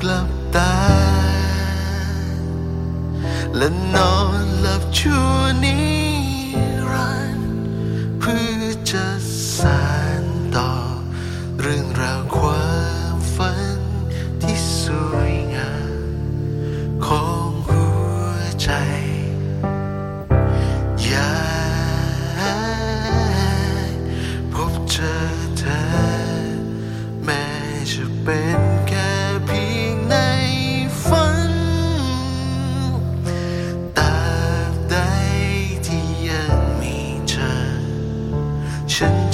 กลับตา และนอนหลับชั่วนิรันเพื่อจะสานต่อ เรื่องราวความฝันที่สวยงามของหัวใจอยากพบเจอเธอ แม้จะเป็นแค่ ocean